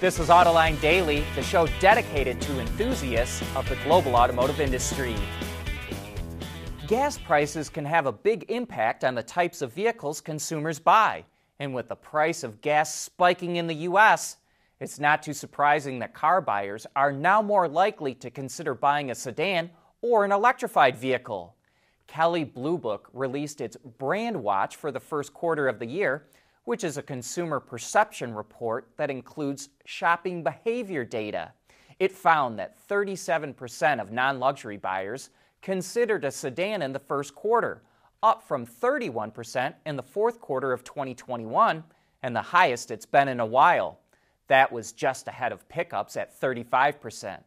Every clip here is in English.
This is Autoline Daily, the show dedicated to enthusiasts of the global automotive industry. Gas prices can have a big impact on the types of vehicles consumers buy. And with the price of gas spiking in the U.S., it's not too surprising that car buyers are now more likely to consider buying a sedan or an electrified vehicle. Kelley Blue Book released its Brand Watch for the first quarter of the year, which is a consumer perception report that includes shopping behavior data. It found that 37% of non luxury buyers considered a sedan in the first quarter, up from 31% in the fourth quarter of 2021 and the highest it's been in a while. That was just ahead of pickups at 35%.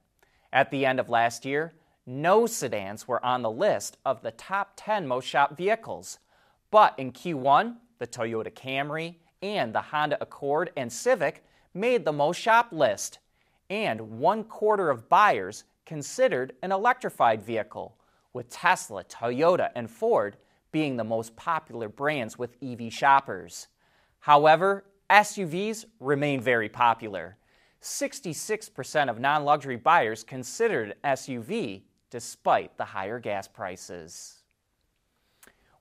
At the end of last year, no sedans were on the list of the top 10 most shopped vehicles. But in Q1, the Toyota Camry and the Honda Accord and Civic made the most shop list. And one quarter of buyers considered an electrified vehicle, with Tesla, Toyota, and Ford being the most popular brands with EV shoppers. However, SUVs remain very popular. 66% of non luxury buyers considered an SUV despite the higher gas prices.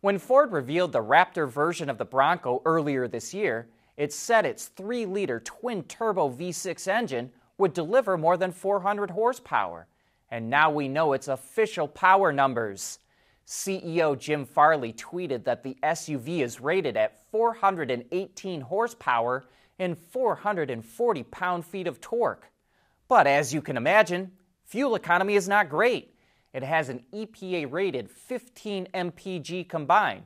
When Ford revealed the Raptor version of the Bronco earlier this year, it said its 3 liter twin turbo V6 engine would deliver more than 400 horsepower. And now we know its official power numbers. CEO Jim Farley tweeted that the SUV is rated at 418 horsepower and 440 pound feet of torque. But as you can imagine, fuel economy is not great. It has an EPA rated 15 mpg combined,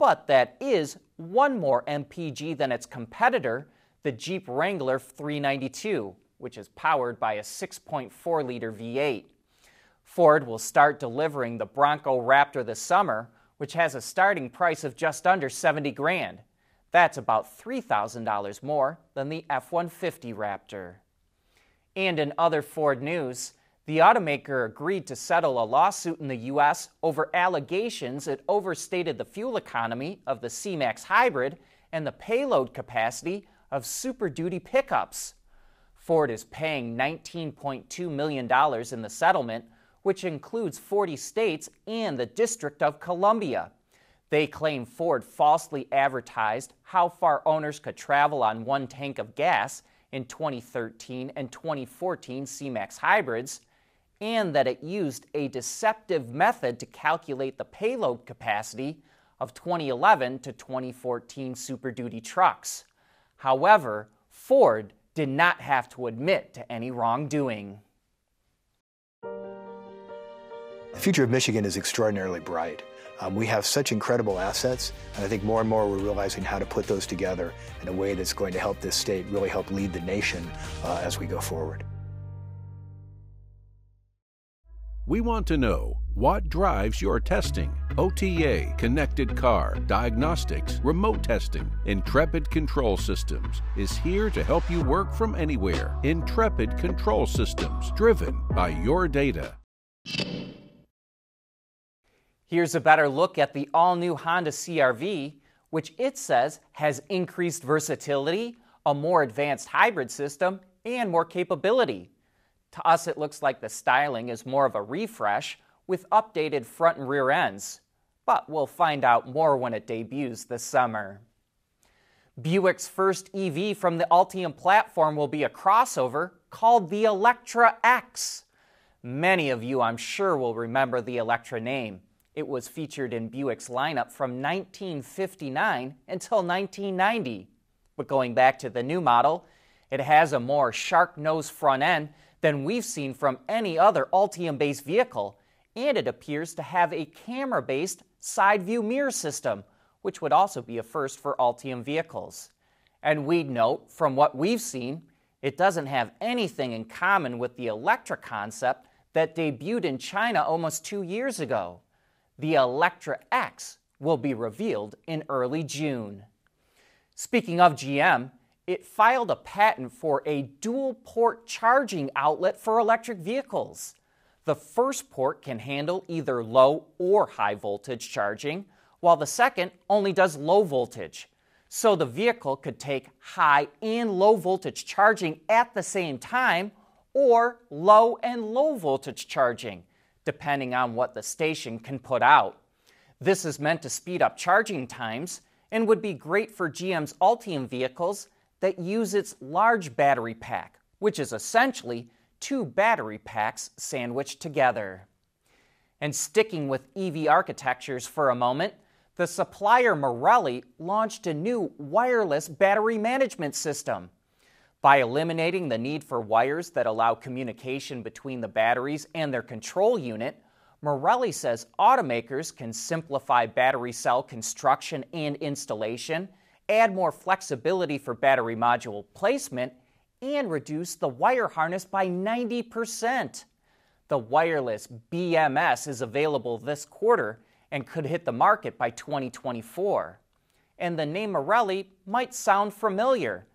but that is one more mpg than its competitor, the Jeep Wrangler 392, which is powered by a 6.4 liter V8. Ford will start delivering the Bronco Raptor this summer, which has a starting price of just under 70 grand. That's about $3,000 more than the F-150 Raptor. And in other Ford news, the automaker agreed to settle a lawsuit in the U.S. over allegations it overstated the fuel economy of the C-Max hybrid and the payload capacity of Super Duty pickups. Ford is paying $19.2 million in the settlement, which includes 40 states and the District of Columbia. They claim Ford falsely advertised how far owners could travel on one tank of gas in 2013 and 2014 C-Max hybrids, and that it used a deceptive method to calculate the payload capacity of 2011 to 2014 Super Duty trucks. However, Ford did not have to admit to any wrongdoing. The future of Michigan is extraordinarily bright. Um, we have such incredible assets, and I think more and more we're realizing how to put those together in a way that's going to help this state really help lead the nation uh, as we go forward. We want to know what drives your testing. OTA, connected car, diagnostics, remote testing. Intrepid Control Systems is here to help you work from anywhere. Intrepid Control Systems, driven by your data. Here's a better look at the all new Honda CRV, which it says has increased versatility, a more advanced hybrid system, and more capability. To us, it looks like the styling is more of a refresh with updated front and rear ends, but we'll find out more when it debuts this summer. Buick's first EV from the Ultium platform will be a crossover called the Electra X. Many of you, I'm sure, will remember the Electra name. It was featured in Buick's lineup from 1959 until 1990. But going back to the new model, it has a more shark nose front end than we've seen from any other Ultium based vehicle, and it appears to have a camera based side view mirror system, which would also be a first for Ultium vehicles. And we'd note, from what we've seen, it doesn't have anything in common with the Electra concept that debuted in China almost two years ago the Electra X will be revealed in early June. Speaking of GM, it filed a patent for a dual port charging outlet for electric vehicles. The first port can handle either low or high voltage charging, while the second only does low voltage. so the vehicle could take high and low voltage charging at the same time or low and low voltage charging, depending on what the station can put out. This is meant to speed up charging times and would be great for GM's Ultium vehicles that use its large battery pack, which is essentially two battery packs sandwiched together. And sticking with EV architectures for a moment, the supplier Marelli launched a new wireless battery management system. By eliminating the need for wires that allow communication between the batteries and their control unit, Marelli says automakers can simplify battery cell construction and installation, add more flexibility for battery module placement, and reduce the wire harness by 90%. The wireless BMS is available this quarter and could hit the market by 2024. And the name Marelli might sound familiar.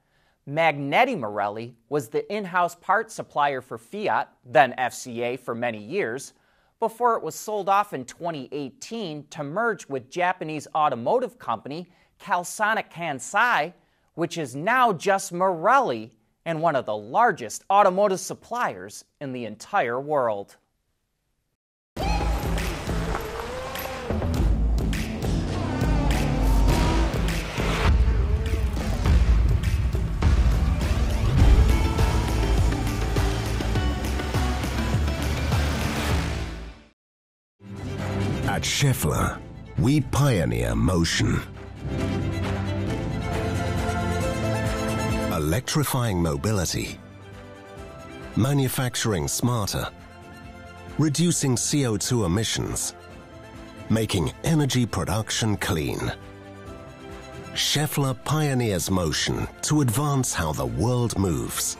Magneti Marelli was the in house parts supplier for Fiat, then FCA, for many years before it was sold off in 2018 to merge with Japanese automotive company Calsonic Kansei, which is now just Marelli and one of the largest automotive suppliers in the entire world. At Schaeffler, we pioneer motion. Electrifying mobility. Manufacturing smarter. Reducing CO2 emissions. Making energy production clean. Schaeffler pioneers motion to advance how the world moves.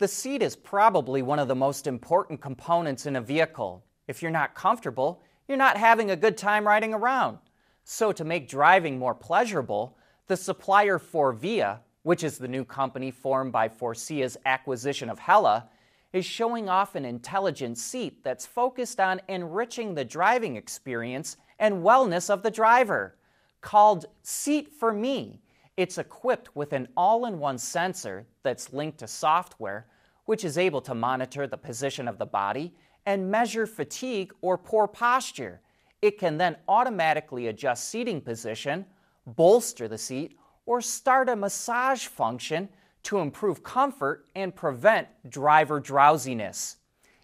The seat is probably one of the most important components in a vehicle. If you're not comfortable, you're not having a good time riding around. So, to make driving more pleasurable, the supplier Forvia, which is the new company formed by Faurecia's acquisition of Hella, is showing off an intelligent seat that's focused on enriching the driving experience and wellness of the driver. Called Seat for Me, it's equipped with an all in one sensor that's linked to software, which is able to monitor the position of the body and measure fatigue or poor posture. It can then automatically adjust seating position, bolster the seat, or start a massage function to improve comfort and prevent driver drowsiness.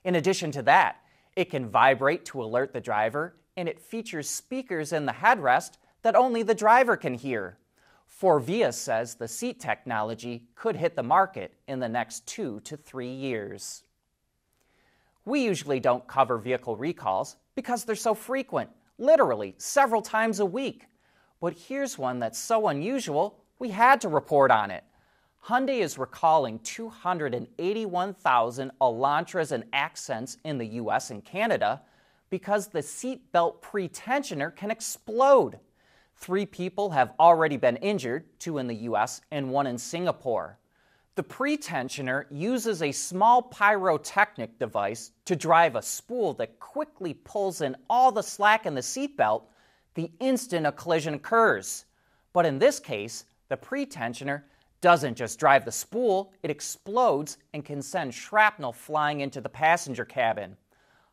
In addition to that, it can vibrate to alert the driver, and it features speakers in the headrest that only the driver can hear. Forvia says the seat technology could hit the market in the next two to three years. We usually don't cover vehicle recalls because they're so frequent, literally several times a week. But here's one that's so unusual, we had to report on it. Hyundai is recalling 281,000 Elantras and Accents in the US and Canada because the seatbelt pretensioner can explode. Three people have already been injured, two in the US and one in Singapore. The pretensioner uses a small pyrotechnic device to drive a spool that quickly pulls in all the slack in the seatbelt the instant a collision occurs. But in this case, the pretensioner doesn't just drive the spool, it explodes and can send shrapnel flying into the passenger cabin.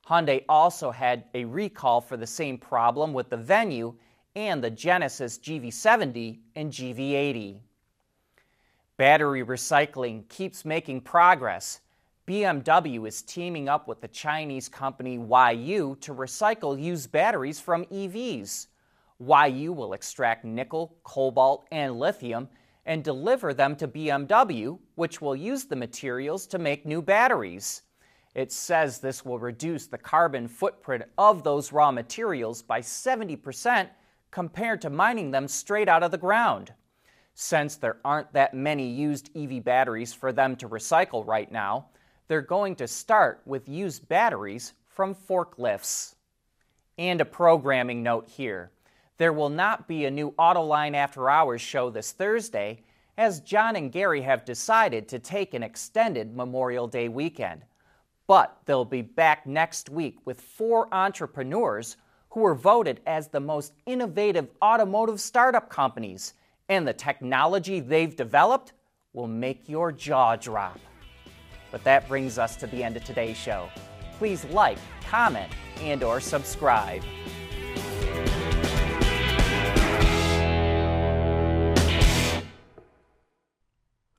Hyundai also had a recall for the same problem with the Venue and the Genesis GV70 and GV80. Battery recycling keeps making progress. BMW is teaming up with the Chinese company YU to recycle used batteries from EVs. YU will extract nickel, cobalt, and lithium and deliver them to BMW, which will use the materials to make new batteries. It says this will reduce the carbon footprint of those raw materials by 70% compared to mining them straight out of the ground. Since there aren't that many used EV batteries for them to recycle right now, they're going to start with used batteries from forklifts. And a programming note here there will not be a new Autoline After Hours show this Thursday, as John and Gary have decided to take an extended Memorial Day weekend. But they'll be back next week with four entrepreneurs who were voted as the most innovative automotive startup companies, and the technology they've developed will make your jaw drop. But that brings us to the end of today's show. Please like, comment, and or subscribe.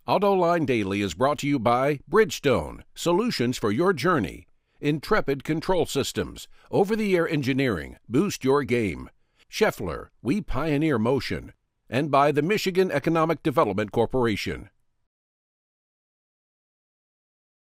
AutoLine Daily is brought to you by Bridgestone, solutions for your journey. Intrepid Control Systems, over the air engineering, boost your game. Schaeffler, we pioneer motion. And by the Michigan Economic Development Corporation.